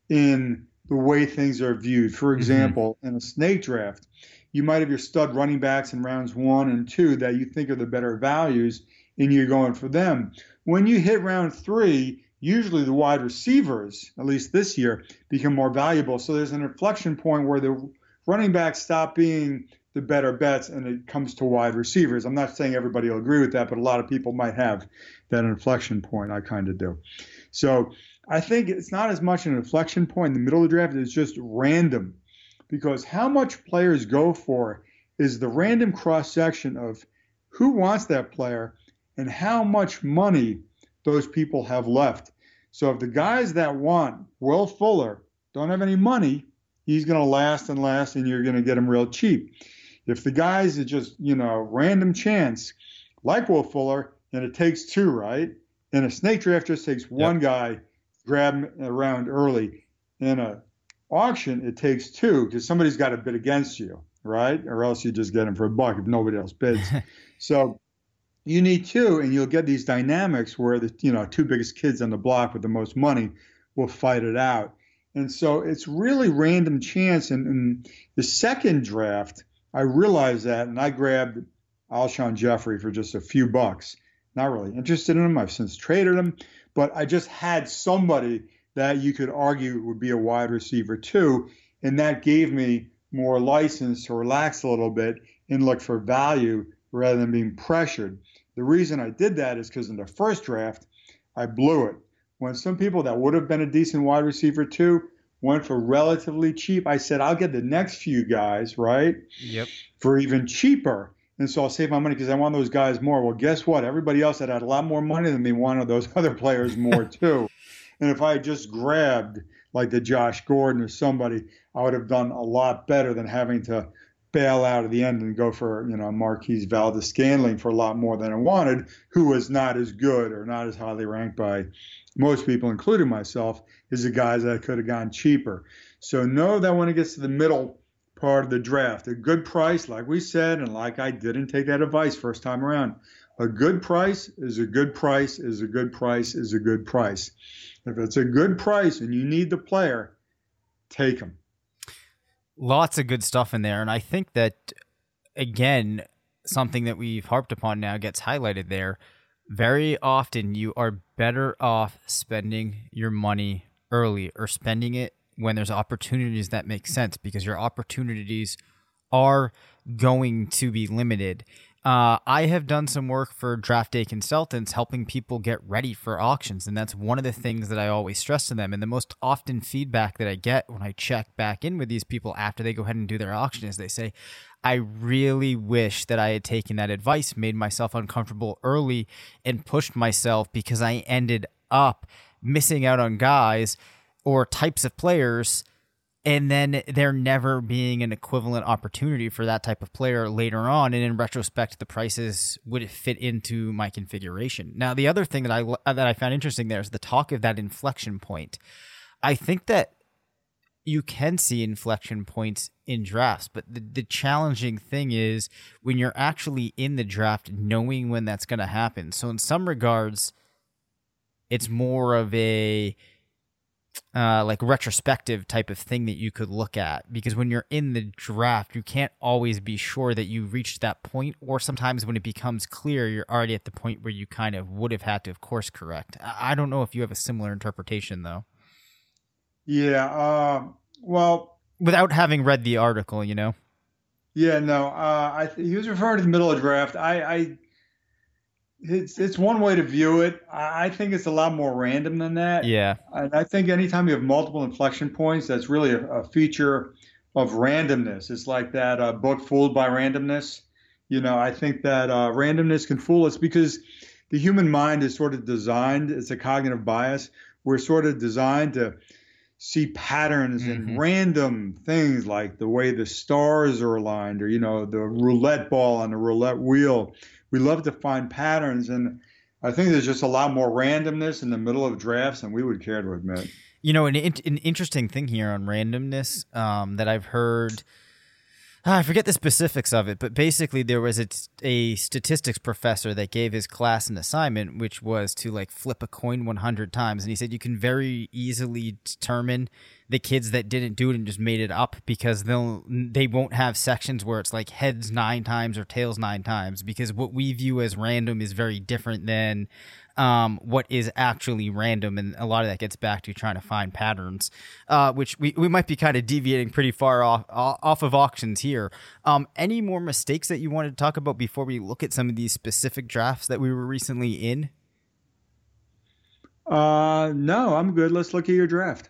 in the way things are viewed. For example, mm-hmm. in a snake draft, you might have your stud running backs in rounds one and two that you think are the better values, and you're going for them. When you hit round three, usually the wide receivers, at least this year, become more valuable. So there's an inflection point where the running backs stop being the better bets and it comes to wide receivers. I'm not saying everybody will agree with that, but a lot of people might have that inflection point. I kind of do. So I think it's not as much an inflection point in the middle of the draft, it's just random because how much players go for is the random cross section of who wants that player and how much money those people have left. So if the guys that want Will Fuller don't have any money, he's going to last and last, and you're going to get him real cheap. If the guys are just, you know, random chance, like Will Fuller, and it takes two, right? And a snake draft just takes one yep. guy, grab around early. In a auction, it takes two because somebody's got to bid against you, right? Or else you just get him for a buck if nobody else bids. so you need two, and you'll get these dynamics where the you know two biggest kids on the block with the most money will fight it out. And so it's really random chance. And in the second draft, I realized that, and I grabbed Alshon Jeffery for just a few bucks. Not really interested in him. I've since traded him, but I just had somebody that you could argue would be a wide receiver too, and that gave me more license to relax a little bit and look for value rather than being pressured. The reason I did that is because in the first draft, I blew it. When some people that would have been a decent wide receiver too went for relatively cheap, I said, I'll get the next few guys, right?
Yep.
For even cheaper. And so I'll save my money because I want those guys more. Well, guess what? Everybody else that had a lot more money than me wanted those other players more too. and if I had just grabbed like the Josh Gordon or somebody, I would have done a lot better than having to bail out at the end and go for you know Marquez Valdes-Scantling for a lot more than I wanted, who was not as good or not as highly ranked by most people, including myself, is the guys that I could have gone cheaper. So know that when it gets to the middle part of the draft, a good price, like we said, and like I didn't take that advice first time around. A good price is a good price is a good price is a good price. If it's a good price and you need the player, take them
lots of good stuff in there. And I think that, again, something that we've harped upon now gets highlighted there. Very often, you are better off spending your money early or spending it when there's opportunities that make sense because your opportunities are going to be limited. Uh, I have done some work for draft day consultants helping people get ready for auctions. And that's one of the things that I always stress to them. And the most often feedback that I get when I check back in with these people after they go ahead and do their auction is they say, I really wish that I had taken that advice, made myself uncomfortable early, and pushed myself because I ended up missing out on guys or types of players and then there never being an equivalent opportunity for that type of player later on and in retrospect the prices would fit into my configuration. Now the other thing that i that i found interesting there is the talk of that inflection point. I think that you can see inflection points in drafts but the, the challenging thing is when you're actually in the draft knowing when that's going to happen. So in some regards it's more of a uh, like retrospective type of thing that you could look at because when you're in the draft you can't always be sure that you reached that point or sometimes when it becomes clear you're already at the point where you kind of would have had to of course correct. I don't know if you have a similar interpretation though.
Yeah uh, well
without having read the article you know?
Yeah no uh, I, he was referring to the middle of the draft. I, I it's it's one way to view it. I think it's a lot more random than that.
Yeah.
And I think anytime you have multiple inflection points, that's really a, a feature of randomness. It's like that uh, book Fooled by Randomness. You know, I think that uh, randomness can fool us because the human mind is sort of designed, it's a cognitive bias. We're sort of designed to see patterns mm-hmm. in random things like the way the stars are aligned or, you know, the roulette ball on the roulette wheel we love to find patterns, and I think there's just a lot more randomness in the middle of drafts than we would care to admit.
You know, an, an interesting thing here on randomness um, that I've heard. Ah, I forget the specifics of it, but basically there was a, a statistics professor that gave his class an assignment, which was to like flip a coin 100 times, and he said you can very easily determine the kids that didn't do it and just made it up because they'll they won't have sections where it's like heads nine times or tails nine times because what we view as random is very different than um, what is actually random, and a lot of that gets back to trying to find patterns, uh, which we, we might be kind of deviating pretty far off off of auctions here. Um, any more mistakes that you wanted to talk about before we look at some of these specific drafts that we were recently in?
Uh, no, I'm good. Let's look at your draft.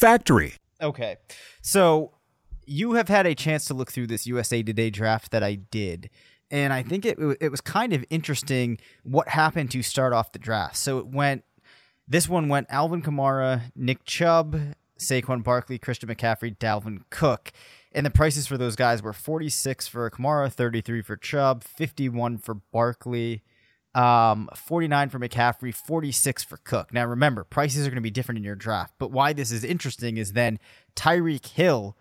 Factory.
Okay. So you have had a chance to look through this USA Today draft that I did. And I think it, it was kind of interesting what happened to start off the draft. So it went, this one went Alvin Kamara, Nick Chubb, Saquon Barkley, Christian McCaffrey, Dalvin Cook. And the prices for those guys were 46 for Kamara, 33 for Chubb, 51 for Barkley, um, 49 for McCaffrey, 46 for Cook. Now remember, prices are going to be different in your draft, but why this is interesting is then Tyreek Hill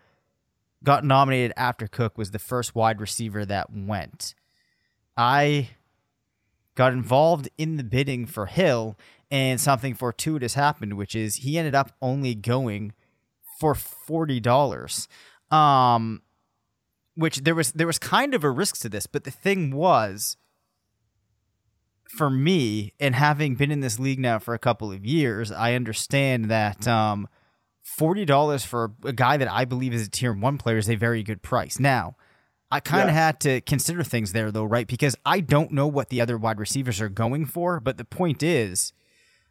got nominated after Cook was the first wide receiver that went. I got involved in the bidding for Hill and something fortuitous happened, which is he ended up only going for forty dollars. Um, which there was there was kind of a risk to this, but the thing was, for me, and having been in this league now for a couple of years, I understand that um, forty dollars for a guy that I believe is a tier one player is a very good price. Now. I kind of yeah. had to consider things there, though, right? Because I don't know what the other wide receivers are going for. But the point is,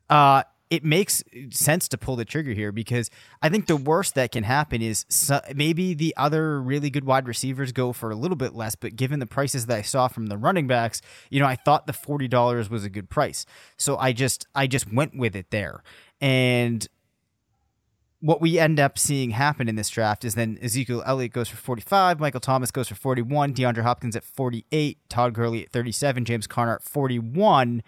uh, it makes sense to pull the trigger here because I think the worst that can happen is maybe the other really good wide receivers go for a little bit less, but given the prices that I saw from the running backs, you know, I thought the forty dollars was a good price, so I just I just went with it there, and what we end up seeing happen in this draft is then Ezekiel Elliott goes for 45, Michael Thomas goes for 41, DeAndre Hopkins at 48, Todd Gurley at 37, James Conner at 41.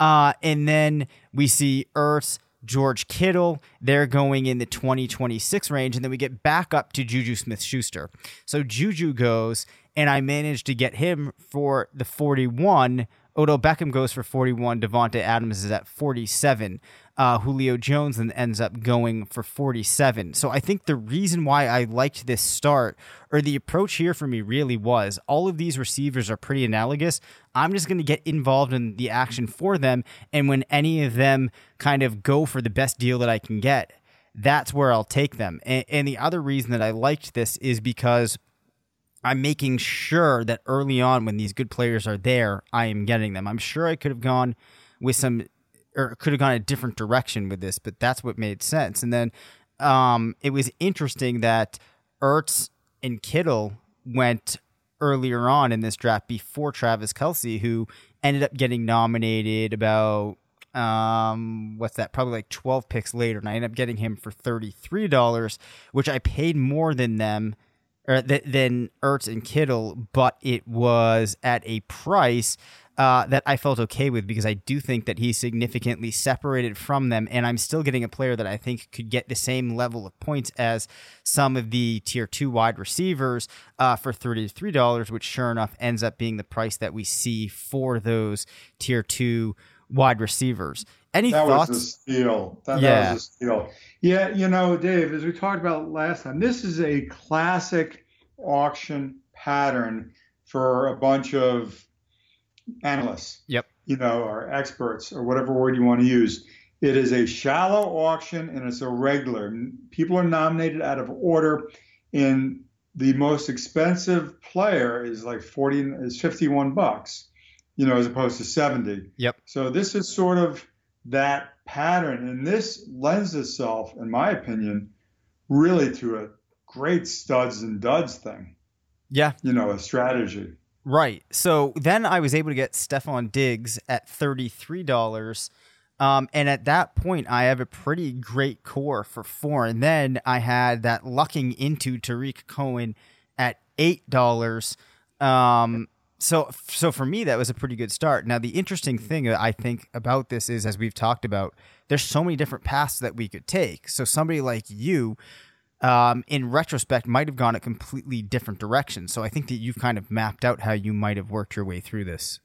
Uh, and then we see Ertz, George Kittle. They're going in the 2026 range. And then we get back up to Juju Smith Schuster. So Juju goes, and I managed to get him for the 41. Odell Beckham goes for 41. Davante Adams is at 47 uh, Julio Jones then ends up going for 47. So I think the reason why I liked this start or the approach here for me really was all of these receivers are pretty analogous. I'm just going to get involved in the action for them. And when any of them kind of go for the best deal that I can get, that's where I'll take them. And, and the other reason that I liked this is because I'm making sure that early on, when these good players are there, I am getting them. I'm sure I could have gone with some or could have gone a different direction with this, but that's what made sense. And then um, it was interesting that Ertz and Kittle went earlier on in this draft before Travis Kelce, who ended up getting nominated about um what's that probably like 12 picks later and i ended up getting him for $33 which i paid more than them or th- than ertz and kittle but it was at a price uh, that I felt okay with because I do think that he's significantly separated from them, and I'm still getting a player that I think could get the same level of points as some of the tier two wide receivers uh, for thirty-three dollars, which sure enough ends up being the price that we see for those tier two wide receivers. Any
that
thoughts?
was a steal. That,
yeah.
that was a steal. Yeah, you know, Dave, as we talked about last time, this is a classic auction pattern for a bunch of analysts.
Yep.
You know, or experts, or whatever word you want to use. It is a shallow auction and it's a regular. People are nominated out of order. And the most expensive player is like 40 is 51 bucks, you know, as opposed to 70.
Yep.
So this is sort of that pattern. And this lends itself, in my opinion, really to a great studs and duds thing.
Yeah.
You know, a strategy.
Right. So then I was able to get Stefon Diggs at $33 Um, and at that point, I have a pretty great core for four. And then I had that lucking into Tarik Cohen at eight dollars. Um, so so for me, that was a pretty good start. Now, the interesting thing I think about this is, as we've talked about, there's so many different paths that we could take. So somebody like you, um, in retrospect, might have gone a completely different direction. So I think that you've kind of mapped out how you might have worked your way through this.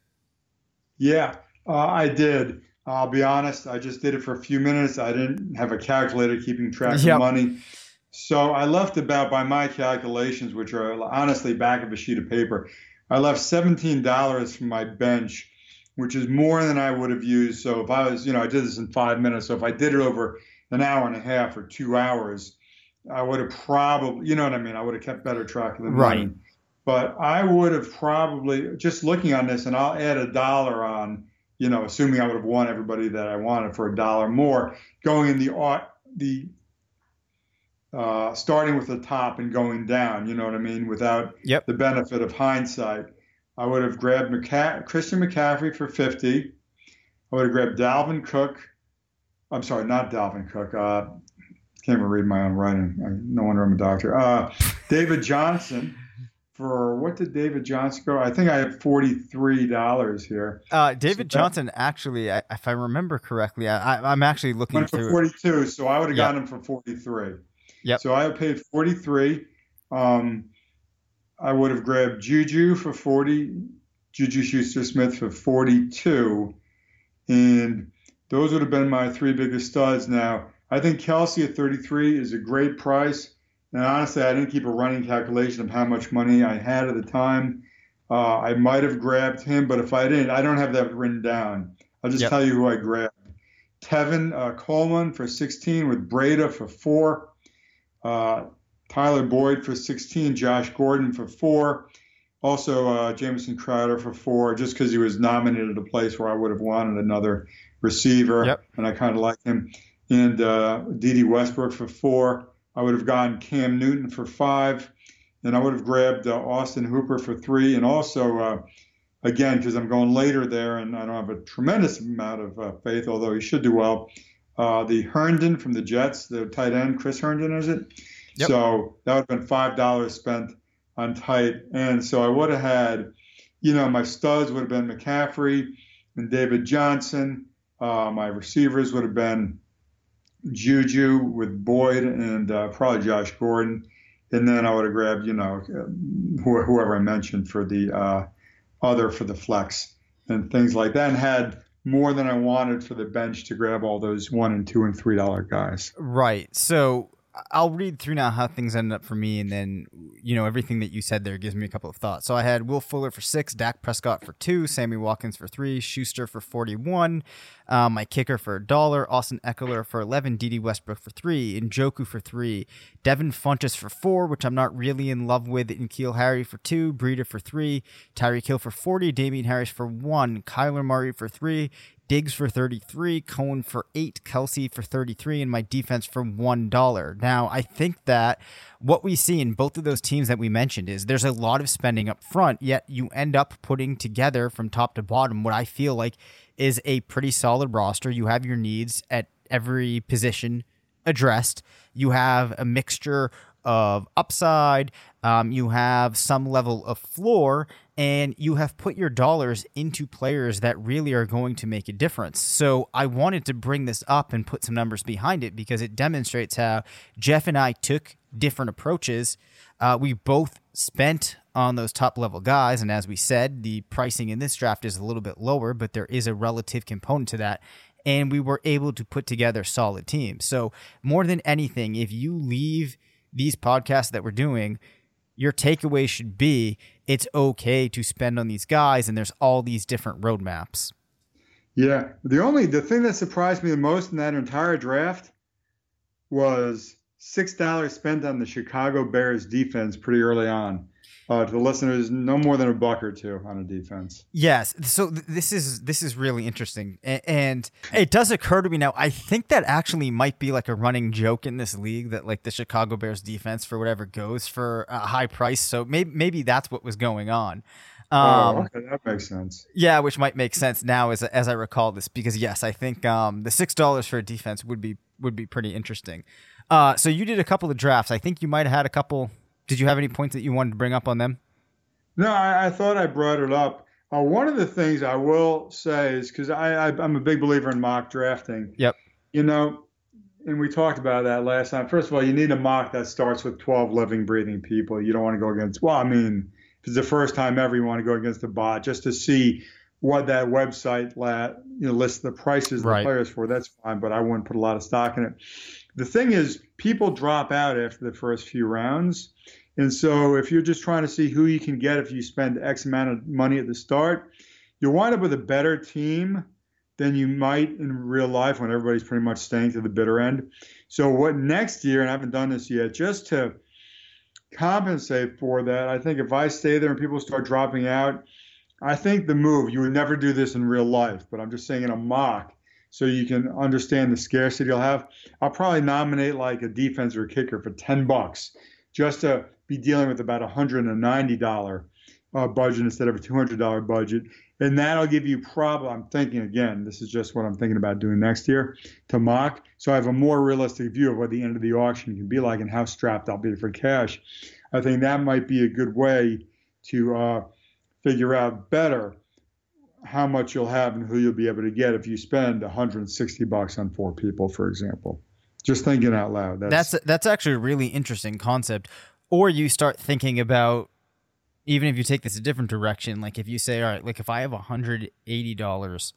Yeah, uh, I did. I'll be honest. I just did it for a few minutes. I didn't have a calculator keeping track
Yep.
of money. So I left about, by my calculations, which are honestly back of a sheet of paper, I left $17 from my bench, which is more than I would have used. So if I was, you know, I did this in five minutes. So if I did it over an hour and a half or two hours, I would have probably, you know what I mean? I would have kept better track of the
Right.
money. But I would have probably, just looking on this, and I'll add a dollar on, you know, assuming I would have won everybody that I wanted for a dollar more, going in the the uh, starting with the top and going down. You know what I mean? Without
Yep.
the benefit of hindsight, I would have grabbed McCa- Christian McCaffrey for fifty. I would have grabbed Dalvin Cook. I'm sorry, not Dalvin Cook. Uh, can't even read my own writing. I, no wonder I'm a doctor. Uh, David Johnson. For what did David Johnson go? I think I have forty-three dollars here.
Uh, David
So that-
Johnson, actually, I, if I remember correctly, I, I'm actually looking
went for
through.
42, so I would have
Yep.
gotten him for 43.
Yep.
So I paid 43. Um, I would have grabbed Juju for 40, Juju Schuster Smith for 42, and those would have been my three biggest studs. Now, I think Kelce at 33 is a great price. And honestly, I didn't keep a running calculation of how much money I had at the time. Uh, I might have grabbed him, but if I didn't, I don't have that written down. I'll just
Yep.
tell you who I grabbed. Tevin uh, Coleman for 16 with Breida for four. Uh, Tyler Boyd for 16. Josh Gordon for four. Also, uh, Jamison Crowder for four, just because he was nominated a place where I would have wanted another receiver,
Yep.
and I kind of like him. And uh, Dede Westbrook for four. I would have gotten Cam Newton for five, and I would have grabbed uh, Austin Hooper for three, and also, uh, again, because I'm going later there, and I don't have a tremendous amount of uh, faith, although he should do well. Uh, the Herndon from the Jets, the tight end, Chris Herndon, is it?
Yep.
So that would have been five dollars spent on tight end. So I would have had, you know, my studs would have been McCaffrey and David Johnson. Uh, my receivers would have been Juju with Boyd and uh, probably Josh Gordon. And then I would have grabbed, you know, wh- whoever I mentioned for the uh, other for the flex and things like that, and had more than I wanted for the bench to grab all those one and two and three dollar guys.
Right. So I'll read through now how things ended up for me, and then you know everything that you said there gives me a couple of thoughts. So I had Will Fuller for six, Dak Prescott for two, Sammy Watkins for three, Schuster for forty-one, um, my kicker for a dollar, Austin Ekeler for eleven, Dede Westbrook for three, Njoku for three, Devin Funchess for four, which I'm not really in love with, and Keel Harry for two, Breida for three, Tyreek Hill for forty, Damien Harris for one, Kyler Murray for three, Diggs for 33, Cohen for 8, Kelce for 33, and my defense for $1. Now, I think that what we see in both of those teams that we mentioned is there's a lot of spending up front, yet you end up putting together from top to bottom what I feel like is a pretty solid roster. You have your needs at every position addressed. You have a mixture of upside, um, you have some level of floor, and you have put your dollars into players that really are going to make a difference. So I wanted to bring this up and put some numbers behind it because it demonstrates how Jeff and I took different approaches. Uh, we both spent on those top level guys, and as we said, the pricing in this draft is a little bit lower, but there is a relative component to that and we were able to put together solid teams. So, more than anything, if you leave these podcasts that we're doing, your takeaway should be it's okay to spend on these guys, and there's all these different roadmaps.
Yeah, the only the thing that surprised me the most in that entire draft was six dollars spent on the Chicago Bears defense pretty early on. uh, to the listeners, no more than a buck or two on a defense.
Yes. So th- this is this is really interesting, a- and it does occur to me now. I think that actually might be like a running joke in this league that like the Chicago Bears defense for whatever goes for a high price. So maybe maybe that's what was going on.
oh,
Um,
okay, that makes sense.
Yeah, which might make sense now as as I recall this because yes, I think um, the six dollars for a defense would be would be pretty interesting. Uh, so you did a couple of drafts. I think you might have had a couple. Did you have any points that you wanted to bring up on them?
No, I, I thought I brought it up. Uh, one of the things I will say is because I, I, I'm a big believer in mock drafting.
Yep.
You know, and we talked about that last time. First of all, you need a mock that starts with 12 living, breathing people. You don't want to go against, well, I mean, if it's the first time ever, you want to go against a bot just to see what that website la you know, lists the prices
Right.
the players for. That's fine, but I wouldn't put a lot of stock in it. The thing is, people drop out after the first few rounds. And so if you're just trying to see who you can get if you spend X amount of money at the start, you'll wind up with a better team than you might in real life when everybody's pretty much staying to the bitter end. So what next year, and I haven't done this yet, just to compensate for that, I think if I stay there and people start dropping out, I think the move, you would never do this in real life, but I'm just saying in a mock so you can understand the scarcity you'll have. I'll probably nominate like a defense or a kicker for 10 bucks just to be dealing with about a $190 uh, budget instead of a $200 budget. And that'll give you probably, I'm thinking again, this is just what I'm thinking about doing next year to mock. So I have a more realistic view of what the end of the auction can be like and how strapped I'll be for cash. I think that might be a good way to uh, figure out better how much you'll have and who you'll be able to get if you spend 160 bucks on four people, for example. Just thinking out loud. That's,
That's that's actually a really interesting concept. Or you start thinking about even if you take this a different direction, like if you say, all right, like if I have hundred eighty dollars,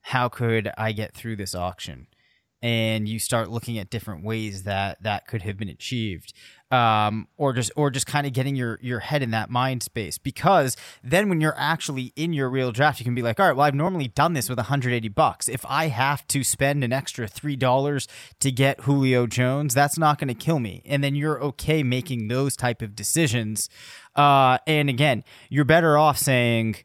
how could I get through this auction? And you start looking at different ways that that could have been achieved, um, or just or just kind of getting your your head in that mind space. Because then when you're actually in your real draft, you can be like, all right, well, I've normally done this with 180 bucks. If I have to spend an extra three dollars to get Julio Jones, that's not going to kill me. And then you're okay making those type of decisions. Uh, and again, you're better off saying,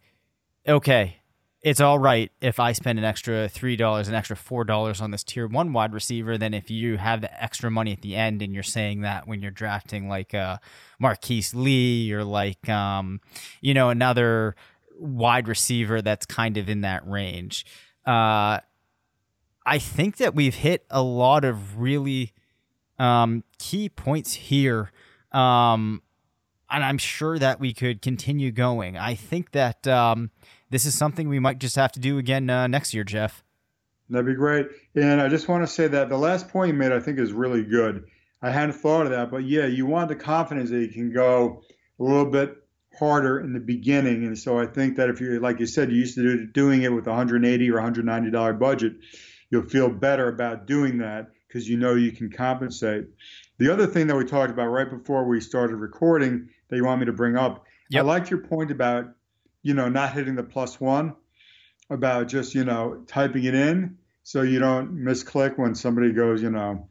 okay, it's all right if I spend an extra three dollars, an extra four dollars on this tier one wide receiver than if you have the extra money at the end and you're saying that when you're drafting like uh, Marquise Lee or like um, you know another wide receiver that's kind of in that range. Uh, I think that we've hit a lot of really um, key points here. Um, and I'm sure that we could continue going. I think that um, this is something we might just have to do again uh, next year, Jeff.
That'd be great. And I just want to say that the last point you made, I think, is really good. I hadn't thought of that, but yeah, you want the confidence that you can go a little bit harder in the beginning. And so I think that if you're, like you said, you used to do, doing it with a 180 or 190 dollar budget, you'll feel better about doing that because you know you can compensate. The other thing that we talked about right before we started recording that you want me to bring up,
Yep.
I liked your point about, you know, not hitting the plus one, about just, you know, typing it in so you don't misclick when somebody goes, you know,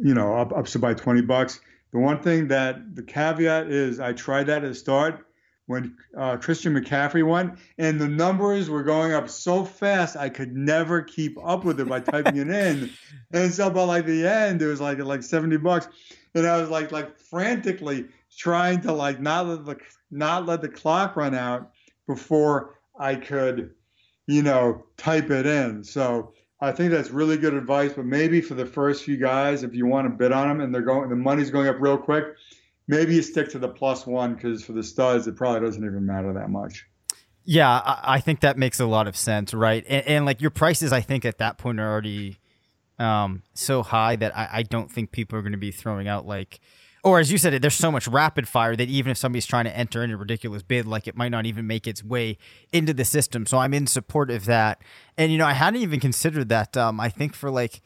you know, up ups it by 20 bucks. The one thing that the caveat is, I tried that at the start when uh, Christian McCaffrey went, and the numbers were going up so fast I could never keep up with it by typing it in. And so by like the end, it was like like 70 bucks, and I was like like frantically trying to like not let the not let the clock run out before I could, you know, type it in. So I think that's really good advice. But maybe for the first few guys, if you want to bid on them and they're going, the money's going up real quick, maybe you stick to the plus one because for the studs, it probably doesn't even matter that much.
Yeah, I, I think that makes a lot of sense, right? And, and like your prices, I think at that point are already um, so high that I, I don't think people are going to be throwing out like, or as you said, there's so much rapid fire that even if somebody's trying to enter in a ridiculous bid, like it might not even make its way into the system. So I'm in support of that. And you know, I hadn't even considered that. Um, I think for like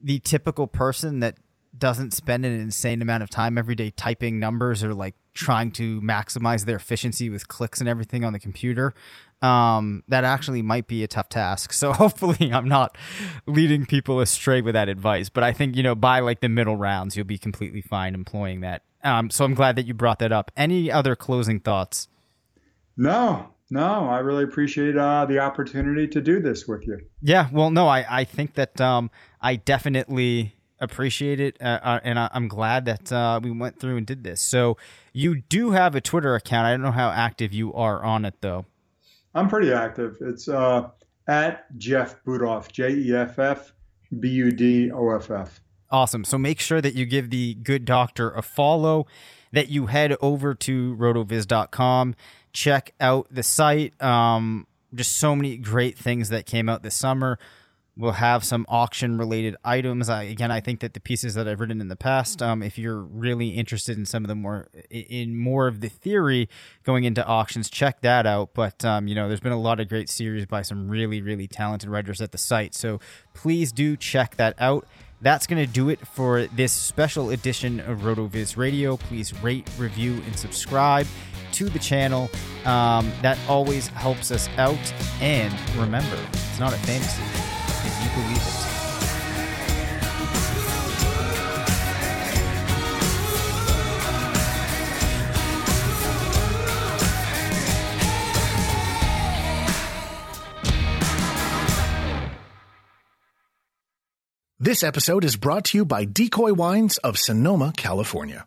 the typical person that doesn't spend an insane amount of time every day typing numbers or like trying to maximize their efficiency with clicks and everything on the computer um, that actually might be a tough task so hopefully i'm not leading people astray with that advice but i think you know by like the middle rounds you'll be completely fine employing that Um, so I'm glad that you brought that up. Any other closing thoughts?
No, no, I really appreciate uh, the opportunity to do this with you.
Yeah, well, no, I, I think that um, I definitely appreciate it, uh, uh, and I, am glad that uh, we went through and did this. So you do have a Twitter account. I don't know how active you are on it, though.
I'm pretty active. It's uh, at Jeff Budoff, J E F F B U D O F F.
Awesome. So make sure that you give the good doctor a follow, that you head over to rotoviz.com, check out the site. Um, just so many great things that came out this summer. We'll have some auction related items. I, again, I think that the pieces that I've written in the past, um, if you're really interested in some of the more in more of the theory going into auctions, check that out. But um, you know, there's been a lot of great series by some really, really talented writers at the site, so please do check that out. That's going to do it for this special edition of RotoViz Radio. Please rate, review, and subscribe to the channel. Um, that always helps us out. And remember, it's not a fantasy if you believe it.
This episode is brought to you by Decoy Wines of Sonoma, California.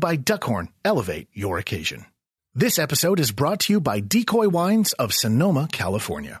by Duckhorn elevate your occasion. This episode is brought to you by Decoy Wines of Sonoma, California.